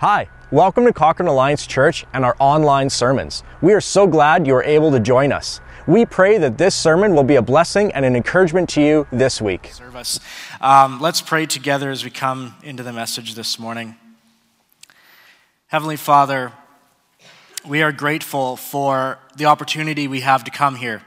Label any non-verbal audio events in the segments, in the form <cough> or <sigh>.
Hi, welcome to Cochrane Alliance Church and our online sermons. We are so glad you are able to join us. We pray that this sermon will be a blessing and an encouragement to you this week. Service. Um, let's pray together as we come into the message this morning. Heavenly Father, we are grateful for the opportunity we have to come here,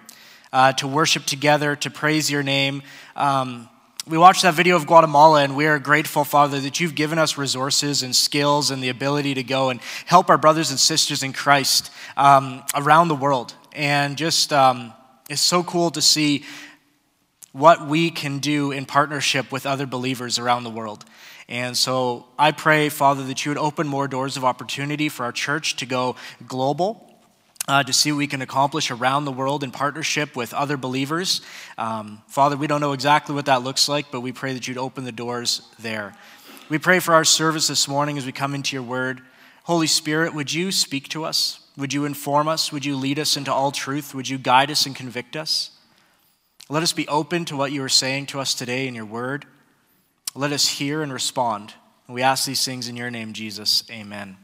uh, to worship together, to praise your name. Um, we watched that video of Guatemala, and we are grateful, Father, that you've given us resources and skills and the ability to go and help our brothers and sisters in Christ um, around the world. And just, um, it's so cool to see what we can do in partnership with other believers around the world. And so I pray, Father, that you would open more doors of opportunity for our church to go global uh, to see what we can accomplish around the world in partnership with other believers. Um, Father, we don't know exactly what that looks like, but we pray that you'd open the doors there. We pray for our service this morning as we come into your word. Holy Spirit, would you speak to us? Would you inform us? Would you lead us into all truth? Would you guide us and convict us? Let us be open to what you are saying to us today in your word. Let us hear and respond. We ask these things in your name, Jesus. Amen.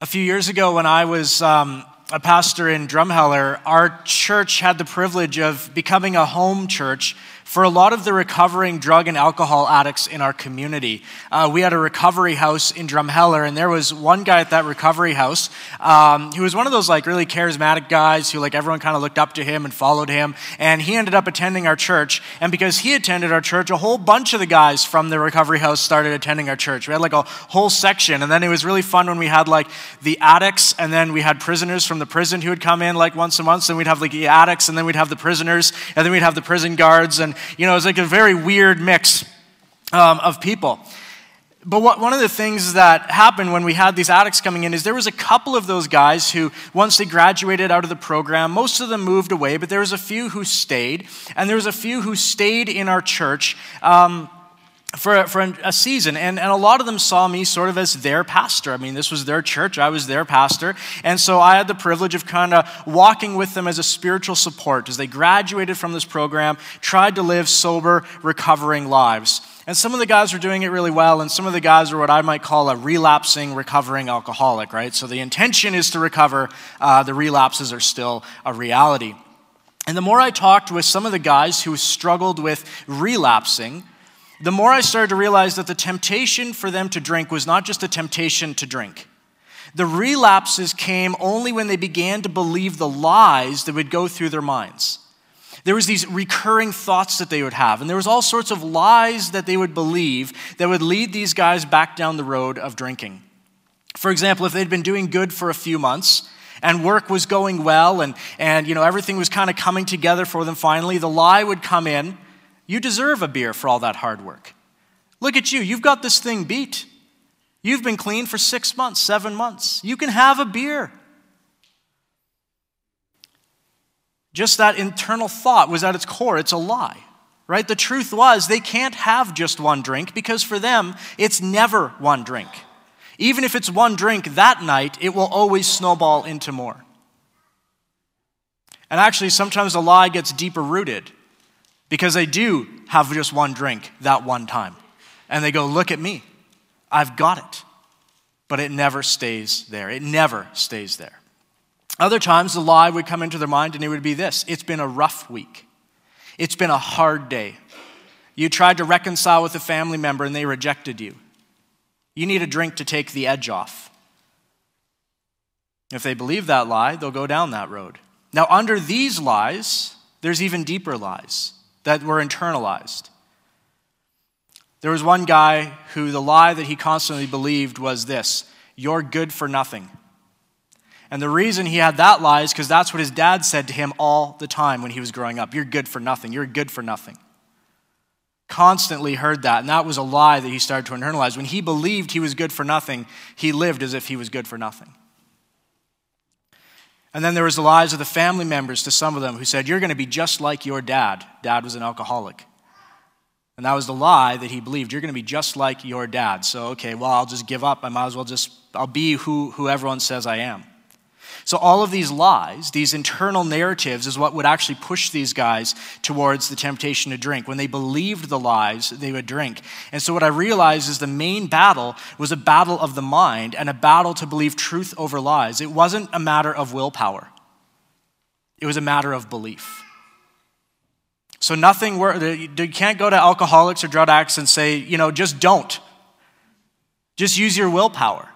A few years ago, when I was um, a pastor in Drumheller, our church had the privilege of becoming a home church for a lot of the recovering drug and alcohol addicts in our community. Uh, we had a recovery house in Drumheller, and there was one guy at that recovery house um, who was one of those like really charismatic guys who like everyone kind of looked up to him and followed him. And he ended up attending our church, and because he attended our church, a whole bunch of the guys from the recovery house started attending our church. We had like a whole section, and then it was really fun when we had like the addicts, and then we had prisoners from the prison who would come in like once a month. And we'd have like the addicts, and then we'd have the prisoners, and then we'd have the prison guards, and you know, it's like a very weird mix um, of people. But what, one of the things that happened when we had these addicts coming in is there was a couple of those guys who, once they graduated out of the program, most of them moved away, but there was a few who stayed, and there was a few who stayed in our church. Um, for, for a season. And, and a lot of them saw me sort of as their pastor. I mean, this was their church, I was their pastor. And so I had the privilege of kind of walking with them as a spiritual support as they graduated from this program, tried to live sober, recovering lives. And some of the guys were doing it really well, and some of the guys are what I might call a relapsing, recovering alcoholic, right? So the intention is to recover, uh, the relapses are still a reality. And the more I talked with some of the guys who struggled with relapsing, the more I started to realize that the temptation for them to drink was not just a temptation to drink. The relapses came only when they began to believe the lies that would go through their minds. There was these recurring thoughts that they would have, and there was all sorts of lies that they would believe that would lead these guys back down the road of drinking. For example, if they'd been doing good for a few months, and work was going well and, and you know everything was kind of coming together for them finally the lie would come in you deserve a beer for all that hard work. Look at you. You've got this thing beat. You've been clean for six months, seven months. You can have a beer. Just that internal thought was at its core, it's a lie, right? The truth was they can't have just one drink because for them, it's never one drink. Even if it's one drink that night, it will always snowball into more. And actually, sometimes the lie gets deeper rooted because they do have just one drink that one time. And they go, Look at me, I've got it. But it never stays there. It never stays there. Other times, the lie would come into their mind and it would be this It's been a rough week, it's been a hard day. You tried to reconcile with a family member and they rejected you. You need a drink to take the edge off. If they believe that lie, they'll go down that road. Now, under these lies, there's even deeper lies that were internalized. There was one guy who the lie that he constantly believed was this you're good for nothing. And the reason he had that lie is because that's what his dad said to him all the time when he was growing up. You're good for nothing. You're good for nothing. Constantly heard that, and that was a lie that he started to internalize. When he believed he was good for nothing, he lived as if he was good for nothing. And then there was the lies of the family members to some of them who said, You're going to be just like your dad. Dad was an alcoholic. And that was the lie that he believed. You're going to be just like your dad. So, okay, well, I'll just give up. I might as well just, I'll be who, who everyone says I am. So, all of these lies, these internal narratives, is what would actually push these guys towards the temptation to drink. When they believed the lies, they would drink. And so, what I realized is the main battle was a battle of the mind and a battle to believe truth over lies. It wasn't a matter of willpower, it was a matter of belief. So, nothing, you can't go to alcoholics or drug addicts and say, you know, just don't. Just use your willpower.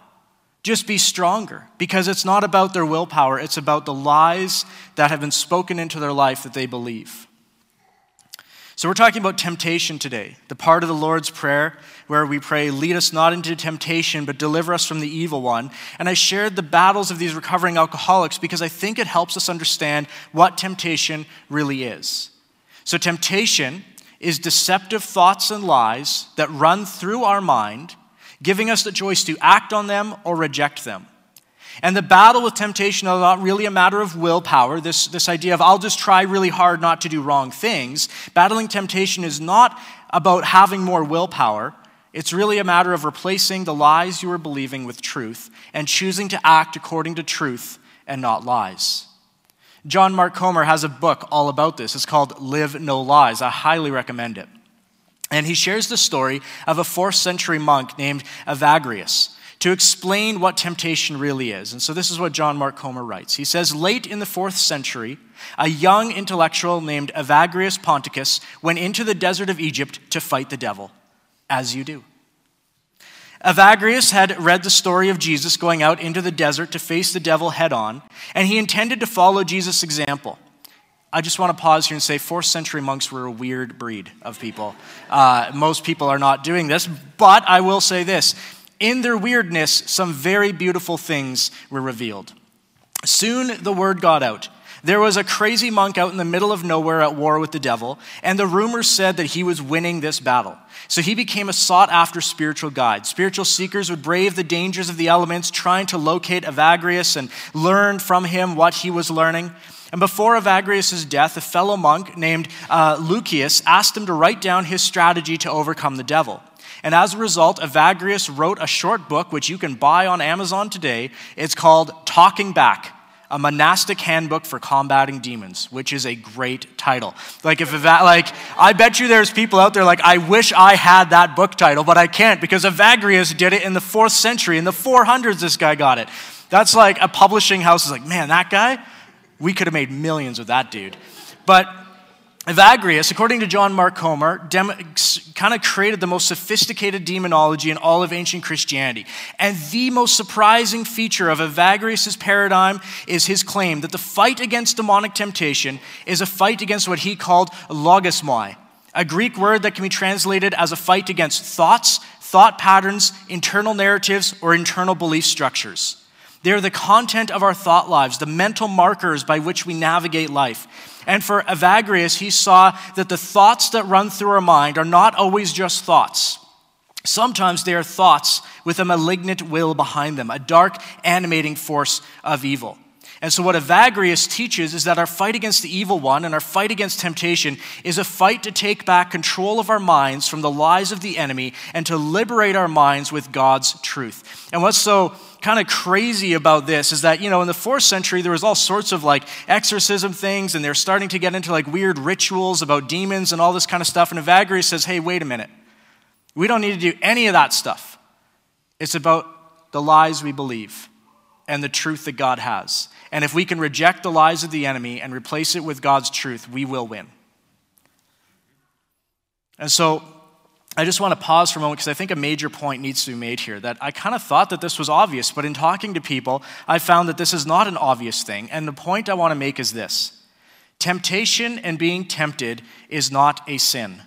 Just be stronger because it's not about their willpower, it's about the lies that have been spoken into their life that they believe. So, we're talking about temptation today, the part of the Lord's Prayer where we pray, Lead us not into temptation, but deliver us from the evil one. And I shared the battles of these recovering alcoholics because I think it helps us understand what temptation really is. So, temptation is deceptive thoughts and lies that run through our mind giving us the choice to act on them or reject them. And the battle with temptation is not really a matter of willpower, this, this idea of I'll just try really hard not to do wrong things. Battling temptation is not about having more willpower. It's really a matter of replacing the lies you are believing with truth and choosing to act according to truth and not lies. John Mark Comer has a book all about this. It's called Live No Lies. I highly recommend it. And he shares the story of a fourth century monk named Evagrius to explain what temptation really is. And so this is what John Mark Comer writes. He says, Late in the fourth century, a young intellectual named Evagrius Ponticus went into the desert of Egypt to fight the devil, as you do. Evagrius had read the story of Jesus going out into the desert to face the devil head on, and he intended to follow Jesus' example. I just want to pause here and say fourth century monks were a weird breed of people. Uh, most people are not doing this, but I will say this. In their weirdness, some very beautiful things were revealed. Soon the word got out. There was a crazy monk out in the middle of nowhere at war with the devil, and the rumors said that he was winning this battle. So he became a sought after spiritual guide. Spiritual seekers would brave the dangers of the elements, trying to locate Evagrius and learn from him what he was learning. And before Evagrius' death, a fellow monk named uh, Lucius asked him to write down his strategy to overcome the devil. And as a result, Evagrius wrote a short book, which you can buy on Amazon today. It's called Talking Back a monastic handbook for combating demons, which is a great title. Like if Eva- like I bet you there's people out there like I wish I had that book title, but I can't because Evagrius did it in the 4th century in the 400s this guy got it. That's like a publishing house is like, "Man, that guy, we could have made millions with that dude. But Evagrius, according to John Mark Comer, dem- kind of created the most sophisticated demonology in all of ancient Christianity. And the most surprising feature of Evagrius' paradigm is his claim that the fight against demonic temptation is a fight against what he called logismoi, a Greek word that can be translated as a fight against thoughts, thought patterns, internal narratives, or internal belief structures. They are the content of our thought lives, the mental markers by which we navigate life. And for Evagrius, he saw that the thoughts that run through our mind are not always just thoughts. Sometimes they are thoughts with a malignant will behind them, a dark, animating force of evil. And so, what Evagrius teaches is that our fight against the evil one and our fight against temptation is a fight to take back control of our minds from the lies of the enemy and to liberate our minds with God's truth. And what's so kind of crazy about this is that, you know, in the fourth century, there was all sorts of like exorcism things, and they're starting to get into like weird rituals about demons and all this kind of stuff. And Evagrius says, hey, wait a minute. We don't need to do any of that stuff. It's about the lies we believe and the truth that God has. And if we can reject the lies of the enemy and replace it with God's truth, we will win. And so I just want to pause for a moment because I think a major point needs to be made here. That I kind of thought that this was obvious, but in talking to people, I found that this is not an obvious thing. And the point I want to make is this temptation and being tempted is not a sin.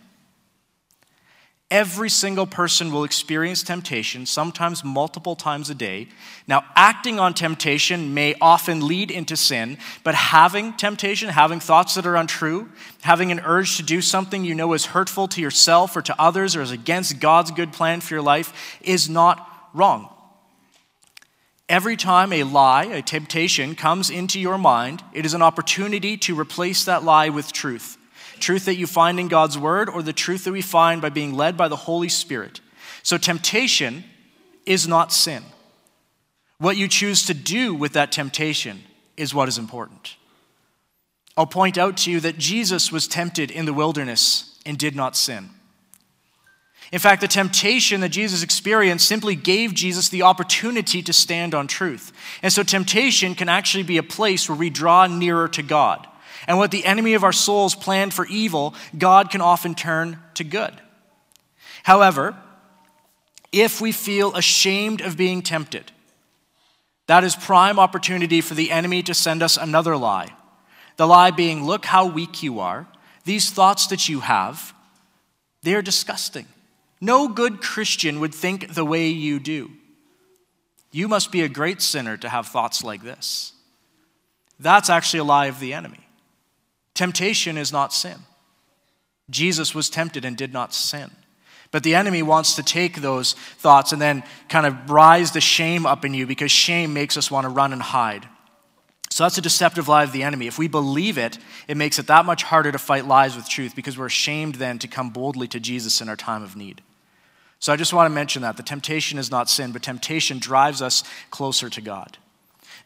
Every single person will experience temptation, sometimes multiple times a day. Now, acting on temptation may often lead into sin, but having temptation, having thoughts that are untrue, having an urge to do something you know is hurtful to yourself or to others or is against God's good plan for your life is not wrong. Every time a lie, a temptation comes into your mind, it is an opportunity to replace that lie with truth truth that you find in God's word or the truth that we find by being led by the Holy Spirit. So, temptation is not sin. What you choose to do with that temptation is what is important. I'll point out to you that Jesus was tempted in the wilderness and did not sin. In fact, the temptation that Jesus experienced simply gave Jesus the opportunity to stand on truth. And so, temptation can actually be a place where we draw nearer to God. And what the enemy of our souls planned for evil, God can often turn to good. However, if we feel ashamed of being tempted, that is prime opportunity for the enemy to send us another lie. The lie being, look how weak you are. These thoughts that you have, they are disgusting. No good Christian would think the way you do. You must be a great sinner to have thoughts like this. That's actually a lie of the enemy. Temptation is not sin. Jesus was tempted and did not sin. But the enemy wants to take those thoughts and then kind of rise the shame up in you because shame makes us want to run and hide. So that's a deceptive lie of the enemy. If we believe it, it makes it that much harder to fight lies with truth because we're ashamed then to come boldly to Jesus in our time of need. So I just want to mention that. The temptation is not sin, but temptation drives us closer to God.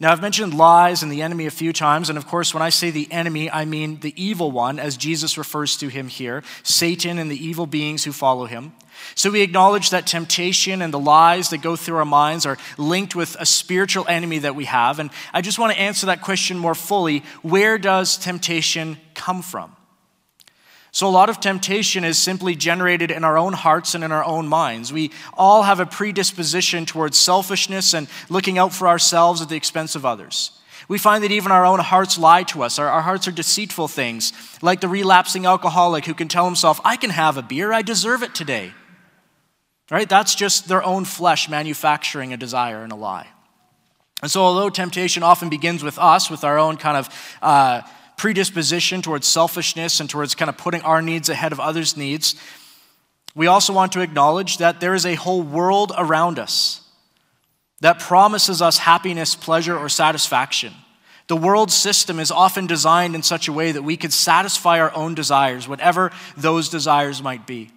Now, I've mentioned lies and the enemy a few times, and of course, when I say the enemy, I mean the evil one, as Jesus refers to him here Satan and the evil beings who follow him. So we acknowledge that temptation and the lies that go through our minds are linked with a spiritual enemy that we have. And I just want to answer that question more fully. Where does temptation come from? So, a lot of temptation is simply generated in our own hearts and in our own minds. We all have a predisposition towards selfishness and looking out for ourselves at the expense of others. We find that even our own hearts lie to us. Our, our, hearts are deceitful things, like the relapsing alcoholic who can tell himself, I can have a beer, I deserve it today. Right? That's just their own flesh manufacturing a desire and a lie. And so, although temptation often begins with us, with our own kind of uh, predisposition towards selfishness and towards kind of putting our needs ahead of others' needs, we also want to acknowledge that there is a whole world around us that promises us happiness, pleasure, or satisfaction. The world system is often designed in such a way that we could satisfy our own desires, whatever those desires might be.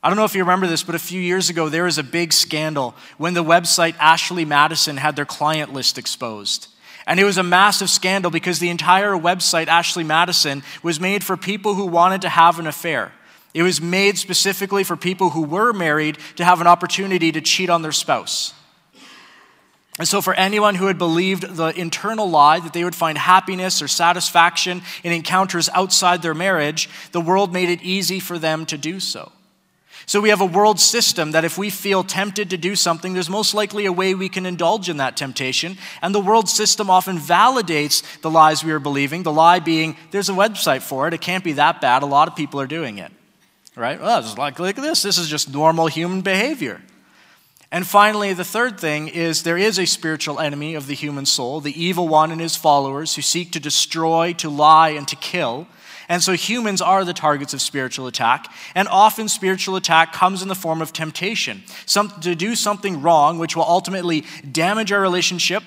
I don't know if you remember this, but a few years ago, there was a big scandal when the website Ashley Madison had their client list exposed. And it was a massive scandal because the entire website, Ashley Madison, was made for people who wanted to have an affair. It was made specifically for people who were married to have an opportunity to cheat on their spouse. And so, for anyone who had believed the internal lie that they would find happiness or satisfaction in encounters outside their marriage, the world made it easy for them to do so. So we have a world system that if we feel tempted to do something, there's most likely a way we can indulge in that temptation. And the world system often validates the lies we are believing, the lie being, there's a website for it, it can't be that bad, a lot of people are doing it. Right? Well, just like, at this, this is just normal human behavior. And finally, the third thing is there is a spiritual enemy of the human soul, the evil one and his followers who seek to destroy, to lie, and to kill. And so humans are the targets of spiritual attack. And often spiritual attack comes in the form of temptation, some, to do something wrong, which will ultimately damage our relationship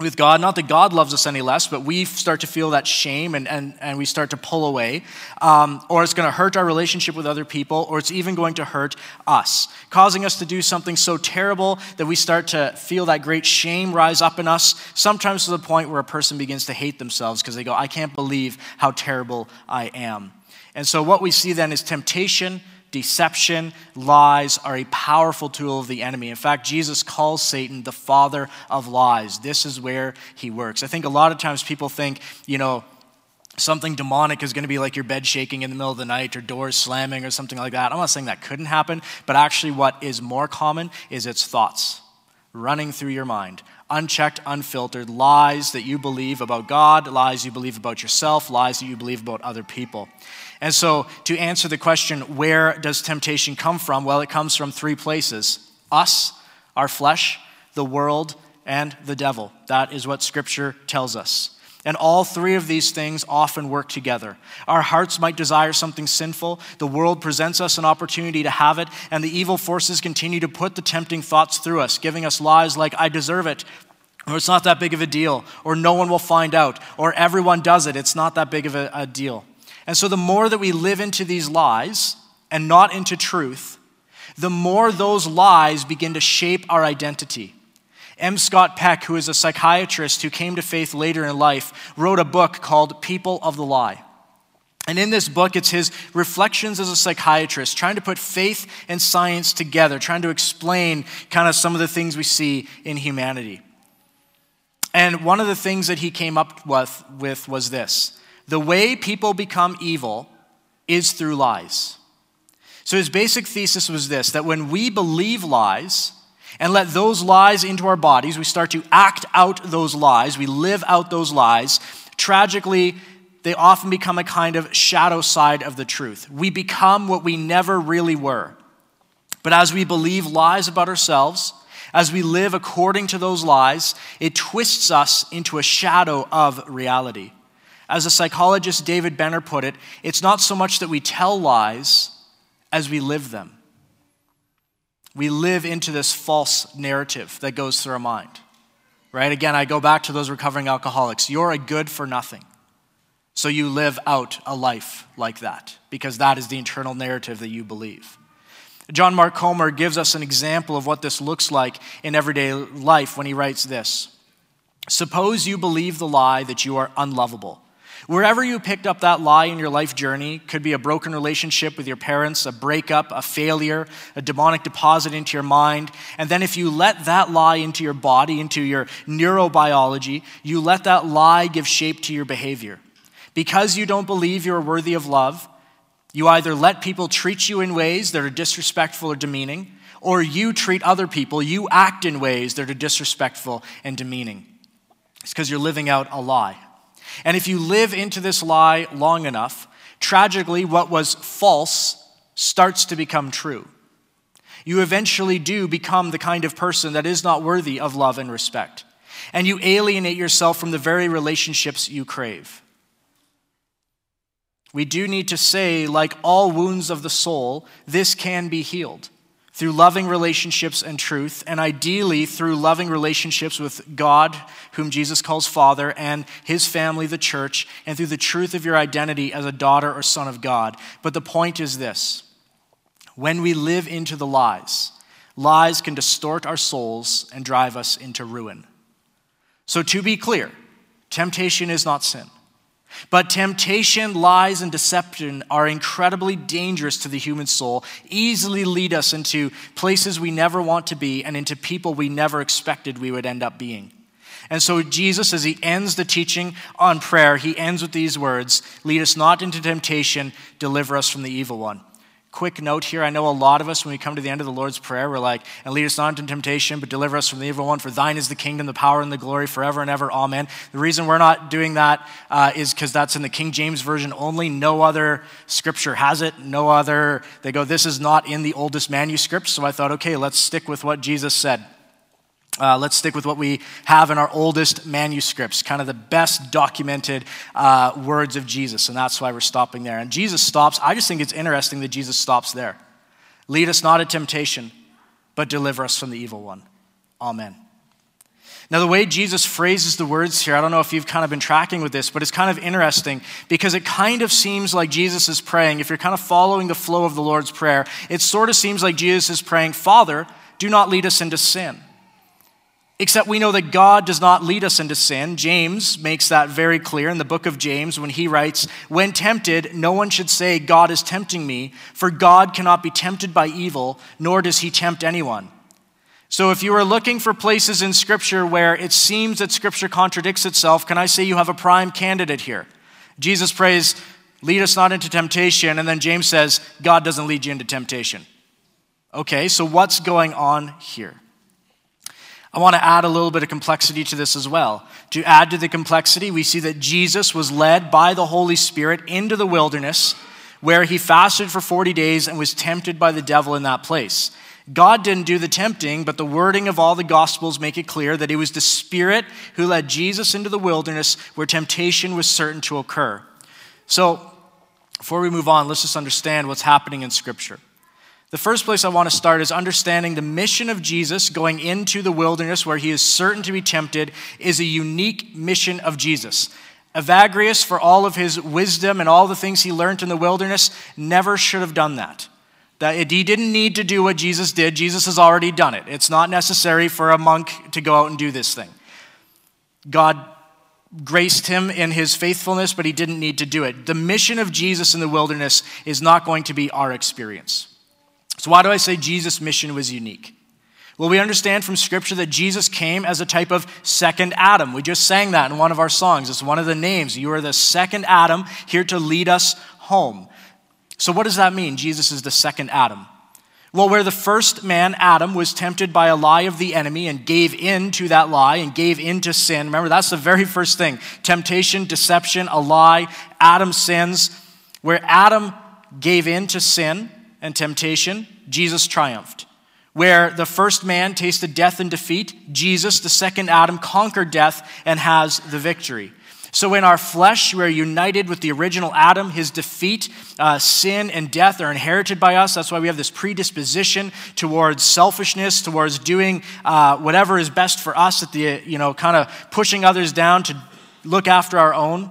with God. Not that God loves us any less, but we start to feel that shame and, and, and we start to pull away. Um, or it's going to hurt our relationship with other people, or it's even going to hurt us, causing us to do something so terrible that we start to feel that great shame rise up in us, sometimes to the point where a person begins to hate themselves because they go, I can't believe how terrible I am. And so what we see then is temptation deception, lies are a powerful tool of the enemy. In fact, Jesus calls Satan the father of lies. This is where he works. I think a lot of times people think, you know, something demonic is going to be like your bed shaking in the middle of the night or doors slamming or something like that. I'm not saying that couldn't happen, but actually, what is more common is its thoughts running through your mind. Unchecked, unfiltered, lies that you believe about God, lies you believe about yourself, lies that you believe about other people. And so, to answer the question, where does temptation come from? Well, it comes from three places us, our flesh, the world, and the devil. That is what Scripture tells us. And all three of these things often work together. Our hearts might desire something sinful, the world presents us an opportunity to have it, and the evil forces continue to put the tempting thoughts through us, giving us lies like, I deserve it, or it's not that big of a deal, or no one will find out, or everyone does it, it's not that big of a, a deal. And so, the more that we live into these lies and not into truth, the more those lies begin to shape our identity. M. Scott Peck, who is a psychiatrist who came to faith later in life, wrote a book called People of the Lie. And in this book, it's his reflections as a psychiatrist, trying to put faith and science together, trying to explain kind of some of the things we see in humanity. And one of the things that he came up with, with was this the way people become evil is through lies. So his basic thesis was this that when we believe lies, and let those lies into our bodies, we start to act out those lies, we live out those lies. Tragically, they often become a kind of shadow side of the truth. We become what we never really were. But as we believe lies about ourselves, as we live according to those lies, it twists us into a shadow of reality. As the psychologist David Benner put it, it's not so much that we tell lies as we live them. We live into this false narrative that goes through our mind. Right? Again, I go back to those recovering alcoholics. You're a good for nothing. So you live out a life like that because that is the internal narrative that you believe. John Mark Comer gives us an example of what this looks like in everyday life when he writes this Suppose you believe the lie that you are unlovable. Wherever you picked up that lie in your life journey, could be a broken relationship with your parents, a breakup, a failure, a demonic deposit into your mind. And then if you let that lie into your body, into your neurobiology, you let that lie give shape to your behavior. Because you don't believe you're worthy of love, you either let people treat you in ways that are disrespectful or demeaning, or you treat other people, you act in ways that are disrespectful and demeaning. It's because you're living out a lie. And if you live into this lie long enough, tragically, what was false starts to become true. You eventually do become the kind of person that is not worthy of love and respect. And you alienate yourself from the very relationships you crave we do need to say, like all wounds of the soul, this can be healed through loving relationships and truth, and ideally through loving relationships with God, whom Jesus calls Father, and his family, the church, and through the truth of your identity as a daughter or son of God. But the point is this when we live into the lies, lies can distort our souls and drive us into ruin. So, to be clear, temptation is not sin. But temptation, lies, and deception are incredibly dangerous to the human soul, easily lead us into places we never want to be and into people we never expected we would end up being. And so, Jesus, as he ends the teaching on prayer, he ends with these words Lead us not into temptation, deliver us from the evil one quick note here. I know a lot of us, when we come to the end of the Lord's Prayer, we're like, and lead us not into temptation, but deliver us from the evil one. For thine is the kingdom, the power, and the glory forever and ever. Amen. The reason we're not doing that uh, is because that's in the King James Version only. No other scripture has it. No other, they go, this is not in the oldest manuscript. So I thought, okay, let's stick with what Jesus said. Uh, let's stick with what we have in our oldest manuscripts, kind of the best documented uh, words of Jesus, and that's why we're stopping there. And Jesus stops. I just think it's interesting that Jesus stops there. Lead us not into temptation, but deliver us from the evil one. Amen. Now, the way Jesus phrases the words here, I don't know if you've kind of been tracking with this, but it's kind of interesting because it kind of seems like Jesus is praying. If you're kind of following the flow of the Lord's Prayer, it sort of seems like Jesus is praying, Father, do not lead us into sin. Except we know that God does not lead us into sin. James makes that very clear in the book of James when he writes, When tempted, no one should say, God is tempting me, for God cannot be tempted by evil, nor does he tempt anyone. So if you are looking for places in Scripture where it seems that Scripture contradicts itself, can I say you have a prime candidate here? Jesus prays, Lead us not into temptation, and then James says, God doesn't lead you into temptation. Okay, so what's going on here? I want to add a little bit of complexity to this as well. To add to the complexity, we see that Jesus was led by the Holy Spirit into the wilderness where he fasted for 40 days and was tempted by the devil in that place. God didn't do the tempting, but the wording of all the Gospels make it clear that it was the Spirit who led Jesus into the wilderness where temptation was certain to occur. So, before we move on, let's just understand what's happening in Scripture. The first place I want to start is understanding the mission of Jesus going into the wilderness where he is certain to be tempted is a unique mission of Jesus. Evagrius, for all of his wisdom and all the things he learned in the wilderness, never should have done that. That he didn't need to do what Jesus did. Jesus has already done it. It's not necessary for a monk to go out and do this thing. God graced him in his faithfulness, but he didn't need to do it. The mission of Jesus in the wilderness is not going to be our experience. So, why do I say Jesus' mission was unique? Well, we understand from Scripture that Jesus came as a type of second Adam. We just sang that in one of our songs. It's one of the names. You are the second Adam here to lead us home. So, what does that mean? Jesus is the second Adam. Well, where the first man, Adam, was tempted by a lie of the enemy and gave in to that lie and gave in to sin. Remember, that's the very first thing temptation, deception, a lie, Adam sins. Where Adam gave in to sin and temptation, Jesus triumphed. Where the first man tasted death and defeat, Jesus, the second Adam, conquered death and has the victory. So, in our flesh, we're united with the original Adam. His defeat, uh, sin, and death are inherited by us. That's why we have this predisposition towards selfishness, towards doing uh, whatever is best for us, at the, you know, kind of pushing others down to look after our own.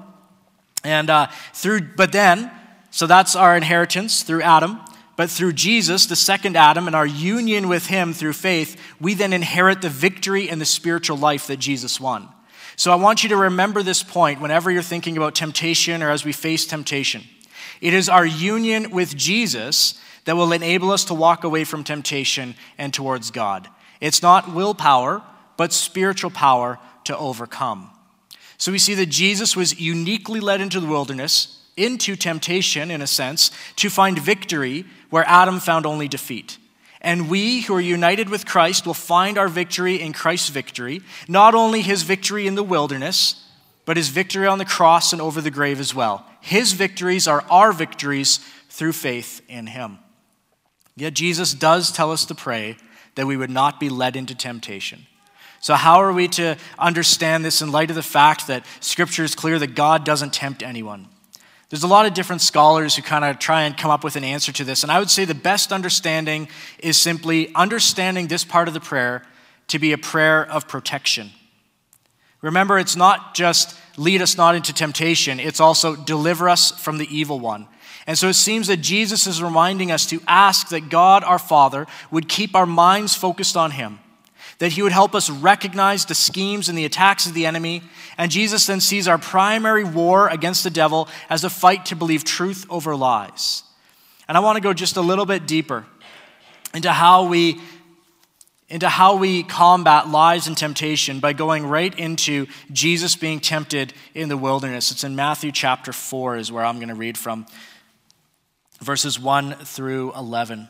And uh, through, but then, so that's our inheritance through Adam. But through Jesus, the second Adam, and our union with him through faith, we then inherit the victory and the spiritual life that Jesus won. So I want you to remember this point whenever you're thinking about temptation or as we face temptation. It is our union with Jesus that will enable us to walk away from temptation and towards God. It's not willpower, but spiritual power to overcome. So we see that Jesus was uniquely led into the wilderness, into temptation, in a sense, to find victory where Adam found only defeat. And we who are united with Christ will find our victory in Christ's victory, not only his victory in the wilderness, but his victory on the cross and over the grave as well. His victories are our victories through faith in him. Yet Jesus does tell us to pray that we would not be led into temptation. So, how are we to understand this in light of the fact that Scripture is clear that God doesn't tempt anyone? There's a lot of different scholars who kind of try and come up with an answer to this. And I would say the best understanding is simply understanding this part of the prayer to be a prayer of protection. Remember, it's not just lead us not into temptation, it's also deliver us from the evil one. And so it seems that Jesus is reminding us to ask that God our Father would keep our minds focused on Him that he would help us recognize the schemes and the attacks of the enemy. And Jesus then sees our primary war against the devil as a fight to believe truth over lies. And I want to go just a little bit deeper into how we into how we combat lies and temptation by going right into Jesus being tempted in the wilderness. It's in Matthew chapter 4 is where I'm going to read from verses 1 through 11.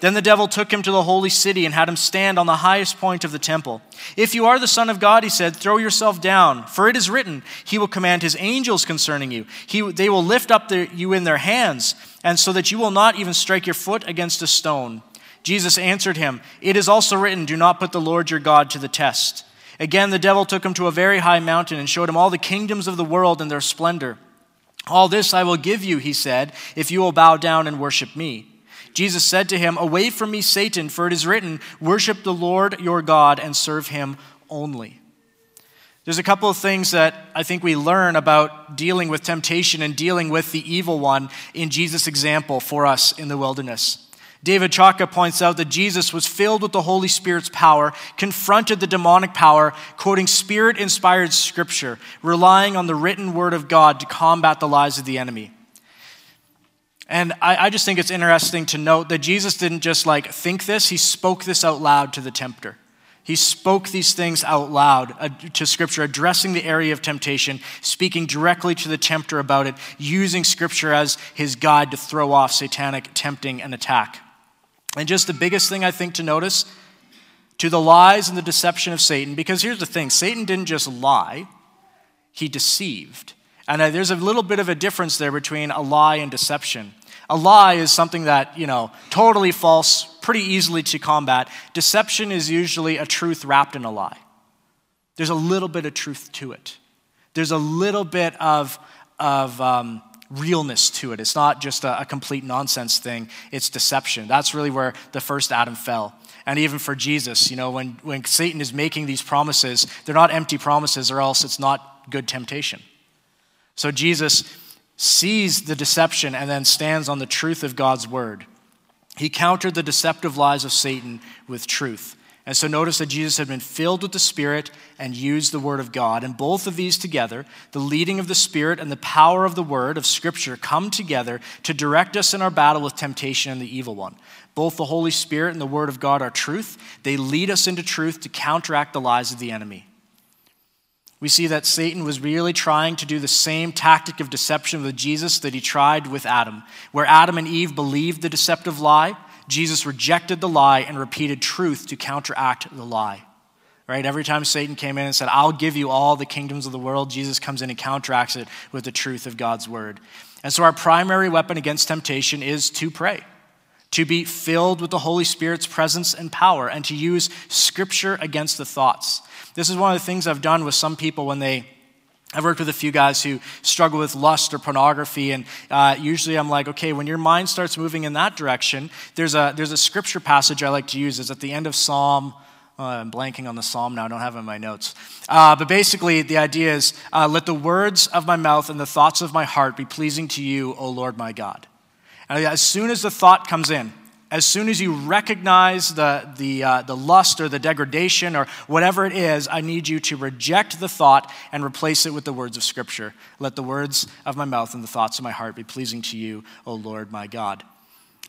Then the devil took him to the holy city and had him stand on the highest point of the temple. If you are the Son of God, he said, throw yourself down, for it is written, He will command His angels concerning you. He, they will lift up the, you in their hands, and so that you will not even strike your foot against a stone. Jesus answered him, It is also written, Do not put the Lord your God to the test. Again, the devil took him to a very high mountain and showed him all the kingdoms of the world and their splendor. All this I will give you, he said, if you will bow down and worship me. Jesus said to him, Away from me, Satan, for it is written, Worship the Lord your God and serve him only. There's a couple of things that I think we learn about dealing with temptation and dealing with the evil one in Jesus' example for us in the wilderness. David Chaka points out that Jesus was filled with the Holy Spirit's power, confronted the demonic power, quoting spirit inspired scripture, relying on the written word of God to combat the lies of the enemy. And I, I, just think it's interesting to note that Jesus didn't just like think this, he spoke this out loud to the tempter. He spoke these things out loud uh, to Scripture, addressing the area of temptation, speaking directly to the tempter about it, using Scripture as his guide to throw off satanic tempting and attack. And just the biggest thing I think to notice to the lies and the deception of Satan, because here's the thing Satan didn't just lie, he deceived. And uh, there's a little bit of a difference there between a lie and deception. A lie is something that, you know, totally false, pretty easily to combat. Deception is usually a truth wrapped in a lie. There's a little bit of truth to it. There's a little bit of, of um, realness to it. It's not just a, a complete nonsense thing, it's deception. That's really where the first Adam fell. And even for Jesus, you know, when, when Satan is making these promises, they're not empty promises, or else it's not good temptation. So Jesus sees the deception and then stands on the truth of God's word. He countered the deceptive lies of Satan with truth. And so notice that Jesus had been filled with the Spirit and used the Word of God. And both of these together, the leading of the Spirit and the power of the Word of Scripture, come together to direct us in our battle with temptation and the evil one. Both the Holy Spirit and the Word of God are truth. They lead us into truth to counteract the lies of the enemy. We see that Satan was really trying to do the same tactic of deception with Jesus that he tried with Adam, where Adam and Eve believed the deceptive lie Jesus rejected the lie and repeated truth to counteract the lie. Right? Every time Satan came in and said, I'll give you all the kingdoms of the world, Jesus comes in and counteracts it with the truth of God's word. And so, our primary weapon against temptation is to pray, to be filled with the Holy Spirit's presence and power, and to use scripture against the thoughts. This is one of the things I've done with some people when they I've worked with a few guys who struggle with lust or pornography, and uh, usually I'm like, okay, when your mind starts moving in that direction, there's a, there's a scripture passage I like to use. It's at the end of Psalm. I'm blanking on the psalm now, I don't have it in my notes. Uh, but basically, the idea is uh, let the words of my mouth and the thoughts of my heart be pleasing to you, O Lord my God. And as soon as the thought comes in, as soon as you recognize the, the, uh, the lust or the degradation or whatever it is, I need you to reject the thought and replace it with the words of Scripture. Let the words of my mouth and the thoughts of my heart be pleasing to you, O Lord my God.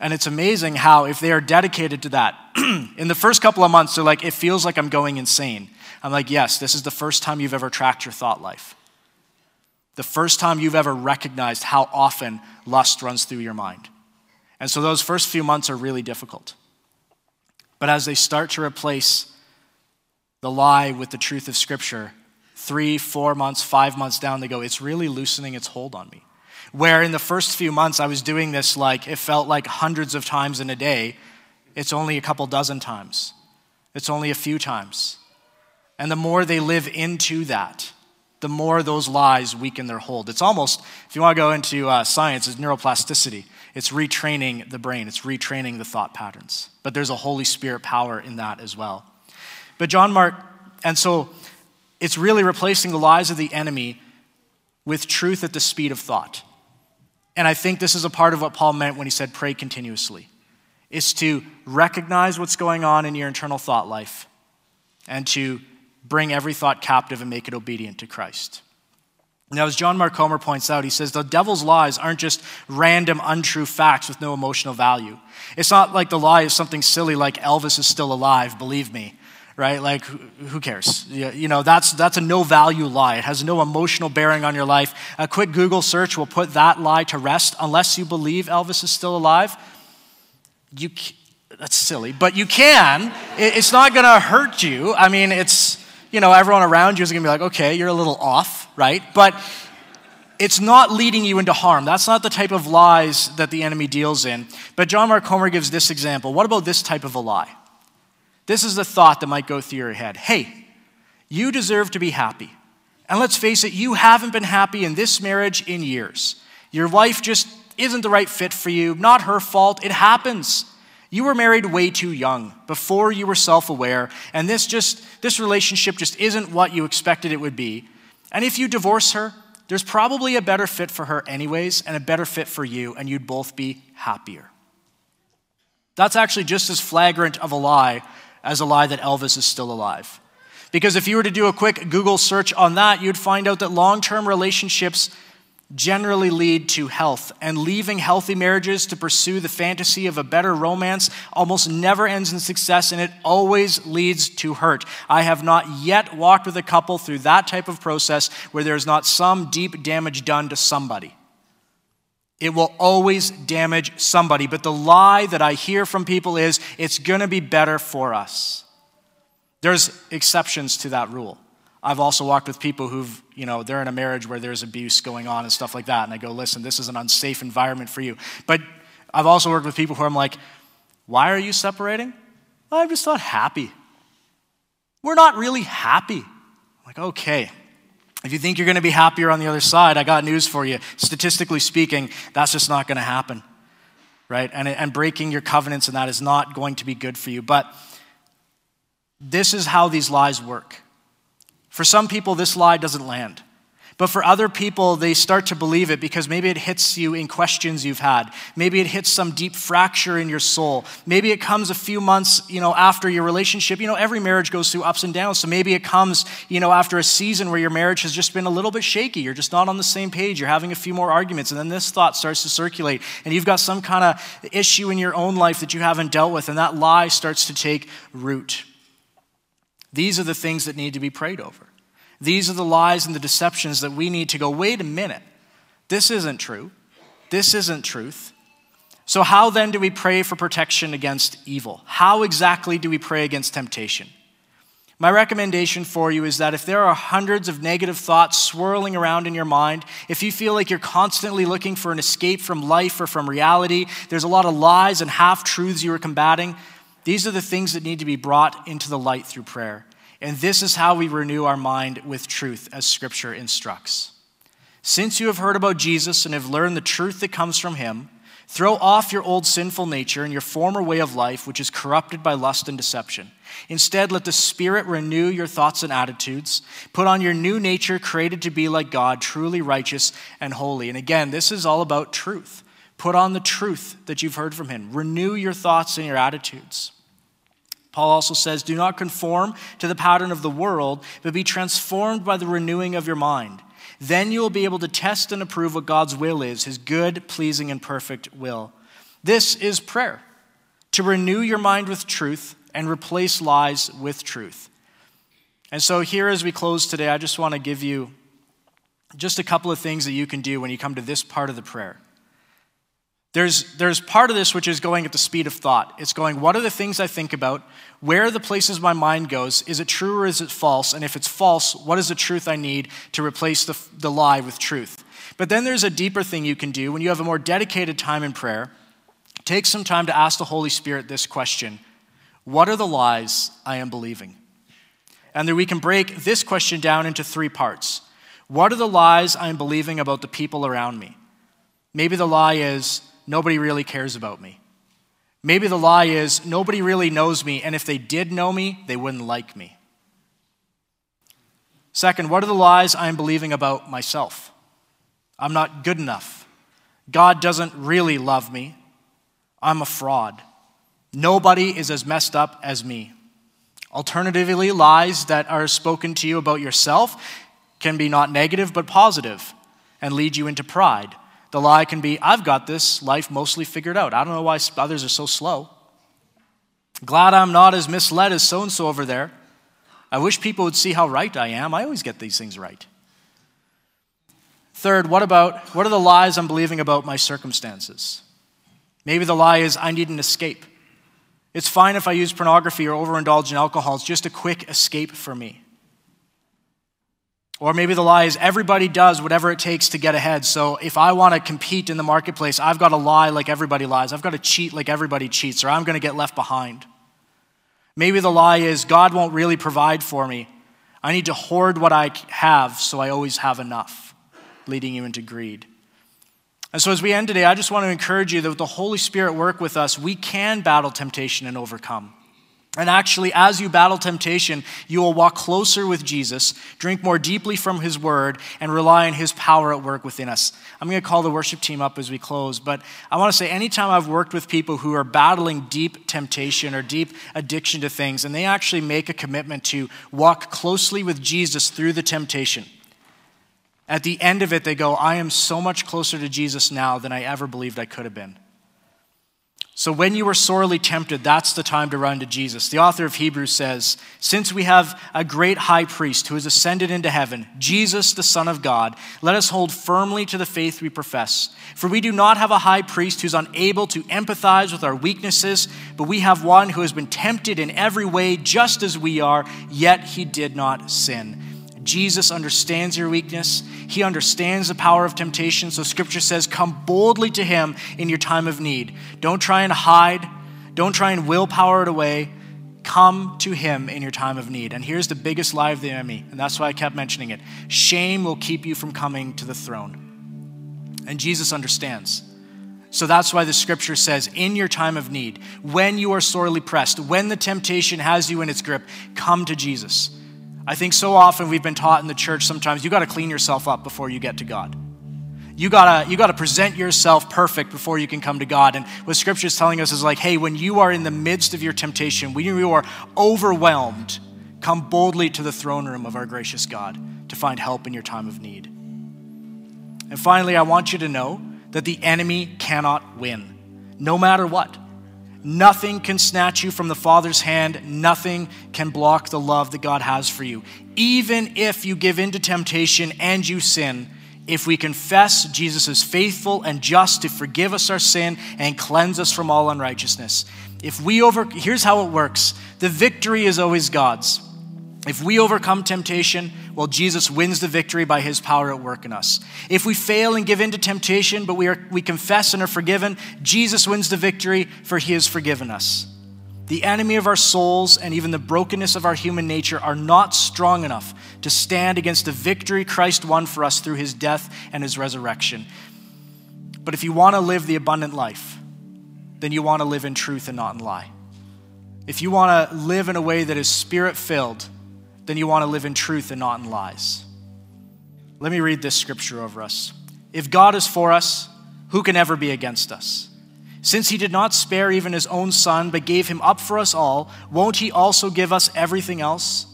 And it's amazing how, if they are dedicated to that, <clears throat> in the first couple of months, they're like, it feels like I'm going insane. I'm like, yes, this is the first time you've ever tracked your thought life. The first time you've ever recognized how often lust runs through your mind. And so those first few months are really difficult. But as they start to replace the lie with the truth of Scripture, three, four months, five months down, they go, it's really loosening its hold on me. Where in the first few months I was doing this like, it felt like hundreds of times in a day, it's only a couple dozen times. It's only a few times. And the more they live into that, the more those lies weaken their hold. It's almost, if you want to go into uh, science, it's neuroplasticity. It's retraining the brain, it's retraining the thought patterns. But there's a Holy Spirit power in that as well. But John Mark, and so it's really replacing the lies of the enemy with truth at the speed of thought. And I think this is a part of what Paul meant when he said pray continuously. Is to recognize what's going on in your internal thought life and to bring every thought captive and make it obedient to Christ. Now, as John Mark Comer points out, he says the devil's lies aren't just random, untrue facts with no emotional value. It's not like the lie is something silly like Elvis is still alive, believe me, right? Like, who cares? You know, that's, that's a no value lie. It has no emotional bearing on your life. A quick Google search will put that lie to rest unless you believe Elvis is still alive. You, that's silly, but you can. It's not going to hurt you. I mean, it's you know, everyone around you is going to be like, okay, you're a little off, right? But it's not leading you into harm. That's not the type of lies that the enemy deals in. But John Mark Comer gives this example. What about this type of a lie? This is the thought that might go through your head. Hey, you deserve to be happy. And let's face it, you haven't been happy in this marriage in years. Your wife just isn't the right fit for you. Not her fault. It happens. You were married way too young, before you were self aware, and this, just, this relationship just isn't what you expected it would be. And if you divorce her, there's probably a better fit for her, anyways, and a better fit for you, and you'd both be happier. That's actually just as flagrant of a lie as a lie that Elvis is still alive. Because if you were to do a quick Google search on that, you'd find out that long term relationships generally lead to health, and leaving healthy marriages to pursue the fantasy of a better romance almost never ends in success and it always leads to hurt. I have not yet walked with a couple through that type of process where there's not some deep damage done to somebody. It will always damage somebody, but the lie that I hear from people is it's going to be better for us. There's exceptions to that rule. I've also walked with people who've, you know, they're in a marriage where there's abuse going on and stuff like that. And I go, listen, this is an unsafe environment for you. But I've also worked with people who I'm like, why are you separating? I'm just not happy. We're not really happy. I'm like, okay. If you think you're going to be happier on the other side, I got news for you. Statistically speaking, that's just not going to happen, right? And, and breaking your covenants and that is not going to be good for you. But this is how these lies work. For some people, this lie doesn't land. But for other people, they start to believe it because maybe it hits you in questions you've had. Maybe it hits some deep fracture in your soul. Maybe it comes a few months, you know, after your relationship. You know, every marriage goes through ups and downs. So maybe it comes, you know, after a season where your marriage has just been a little bit shaky. You're just not on the same page. You're having a few more arguments. And then this thought starts to circulate. And you've got some kind of issue in your own life that you haven't dealt with. And that lie starts to take root. These are the things that need to be prayed over. These are the lies and the deceptions that we need to go, wait a minute, this isn't true. This isn't truth. So, how then do we pray for protection against evil? How exactly do we pray against temptation? My recommendation for you is that if there are hundreds of negative thoughts swirling around in your mind, if you feel like you're constantly looking for an escape from life or from reality, there's a lot of lies and half truths you are combating, these are the things that need to be brought into the light through prayer. And this is how we renew our mind with truth, as Scripture instructs. Since you have heard about Jesus and have learned the truth that comes from him, throw off your old sinful nature and your former way of life, which is corrupted by lust and deception. Instead, let the Spirit renew your thoughts and attitudes. Put on your new nature, created to be like God, truly righteous and holy. And again, this is all about truth. Put on the truth that you've heard from Him. Renew your thoughts and your attitudes. Paul also says, Do not conform to the pattern of the world, but be transformed by the renewing of your mind. Then you will be able to test and approve what God's will is, his good, pleasing, and perfect will. This is prayer to renew your mind with truth and replace lies with truth. And so, here as we close today, I just want to give you just a couple of things that you can do when you come to this part of the prayer. There's, there's part of this which is going at the speed of thought. It's going, what are the things I think about? Where are the places my mind goes? Is it true or is it false? And if it's false, what is the truth I need to replace the, the lie with truth? But then there's a deeper thing you can do when you have a more dedicated time in prayer. Take some time to ask the Holy Spirit this question What are the lies I am believing? And then we can break this question down into three parts. What are the lies I am believing about the people around me? Maybe the lie is, nobody really cares about me. Maybe the lie is nobody really knows me, and if they did know me, they wouldn't like me. Second, what are the lies I'm believing about myself? I'm not good enough. God doesn't really love me. I'm a fraud. Nobody is as messed up as me. Alternatively, lies that are spoken to you about yourself can be not negative but positive and lead you into pride. The lie can be, I've got this life mostly figured out. I don't know why others are so slow. Glad I'm not as misled as so and so over there. I wish people would see how right I am. I always get these things right. Third, what about what are the lies I'm believing about my circumstances? Maybe the lie is I need an escape. It's fine if I use pornography or overindulge in alcohol. It's just a quick escape for me. Or maybe the lie is everybody does whatever it takes to get ahead. So if I want to compete in the marketplace, I've got to lie like everybody lies. I've got to cheat like everybody cheats, or I'm going to get left behind. Maybe the lie is God won't really provide for me. I need to hoard what I have so I always have enough, leading you into greed. And so as we end today, I just want to encourage you that with the Holy Spirit work with us, we can battle temptation and overcome. And actually, as you battle temptation, you will walk closer with Jesus, drink more deeply from his word, and rely on his power at work within us. I'm going to call the worship team up as we close, but I want to say anytime I've worked with people who are battling deep temptation or deep addiction to things, and they actually make a commitment to walk closely with Jesus through the temptation, at the end of it, they go, I am so much closer to Jesus now than I ever believed I could have been. So, when you are sorely tempted, that's the time to run to Jesus. The author of Hebrews says, Since we have a great high priest who has ascended into heaven, Jesus, the Son of God, let us hold firmly to the faith we profess. For we do not have a high priest who's unable to empathize with our weaknesses, but we have one who has been tempted in every way, just as we are, yet he did not sin. Jesus understands your weakness. He understands the power of temptation. So scripture says, come boldly to him in your time of need. Don't try and hide. Don't try and willpower it away. Come to him in your time of need. And here's the biggest lie of the enemy, and that's why I kept mentioning it shame will keep you from coming to the throne. And Jesus understands. So that's why the scripture says, in your time of need, when you are sorely pressed, when the temptation has you in its grip, come to Jesus. I think so often we've been taught in the church sometimes you got to clean yourself up before you get to God. You gotta, you gotta present yourself perfect before you can come to God. And what Scripture is telling us is like, hey, when you are in the midst of your temptation, when you are overwhelmed, come boldly to the throne room of our gracious God to find help in your time of need. And finally, I want you to know that the enemy cannot win, no matter what. Nothing can snatch you from the Father's hand. Nothing can block the love that God has for you. Even if you give in to temptation and you sin, if we confess Jesus is faithful and just to forgive us our sin and cleanse us from all unrighteousness. If we over here's how it works. The victory is always God's. If we overcome temptation, well, Jesus wins the victory by his power at work in us. If we fail and give in to temptation, but we, are, we confess and are forgiven, Jesus wins the victory, for he has forgiven us. The enemy of our souls and even the brokenness of our human nature are not strong enough to stand against the victory Christ won for us through his death and his resurrection. But if you want to live the abundant life, then you want to live in truth and not in lie. If you want to live in a way that is spirit filled, then you want to live in truth and not in lies. Let me read this scripture over us. If God is for us, who can ever be against us? Since he did not spare even his own son, but gave him up for us all, won't he also give us everything else?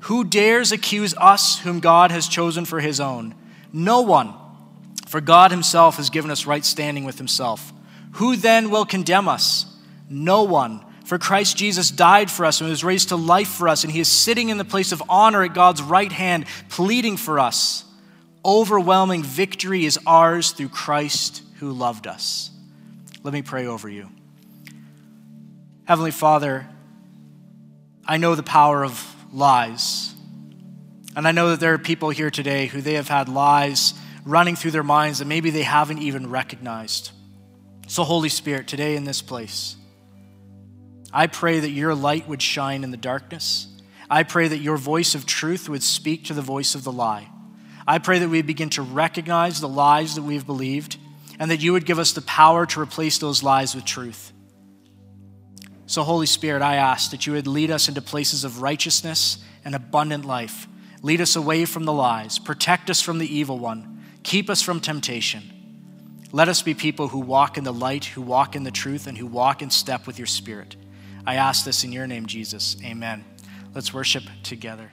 Who dares accuse us whom God has chosen for his own? No one, for God himself has given us right standing with himself. Who then will condemn us? No one. For Christ Jesus died for us and was raised to life for us, and he is sitting in the place of honor at God's right hand, pleading for us. Overwhelming victory is ours through Christ who loved us. Let me pray over you. Heavenly Father, I know the power of lies. And I know that there are people here today who they have had lies running through their minds that maybe they haven't even recognized. So, Holy Spirit, today in this place, I pray that your light would shine in the darkness. I pray that your voice of truth would speak to the voice of the lie. I pray that we begin to recognize the lies that we've believed and that you would give us the power to replace those lies with truth. So, Holy Spirit, I ask that you would lead us into places of righteousness and abundant life. Lead us away from the lies. Protect us from the evil one. Keep us from temptation. Let us be people who walk in the light, who walk in the truth, and who walk in step with your Spirit. I ask this in your name, Jesus. Amen. Let's worship together.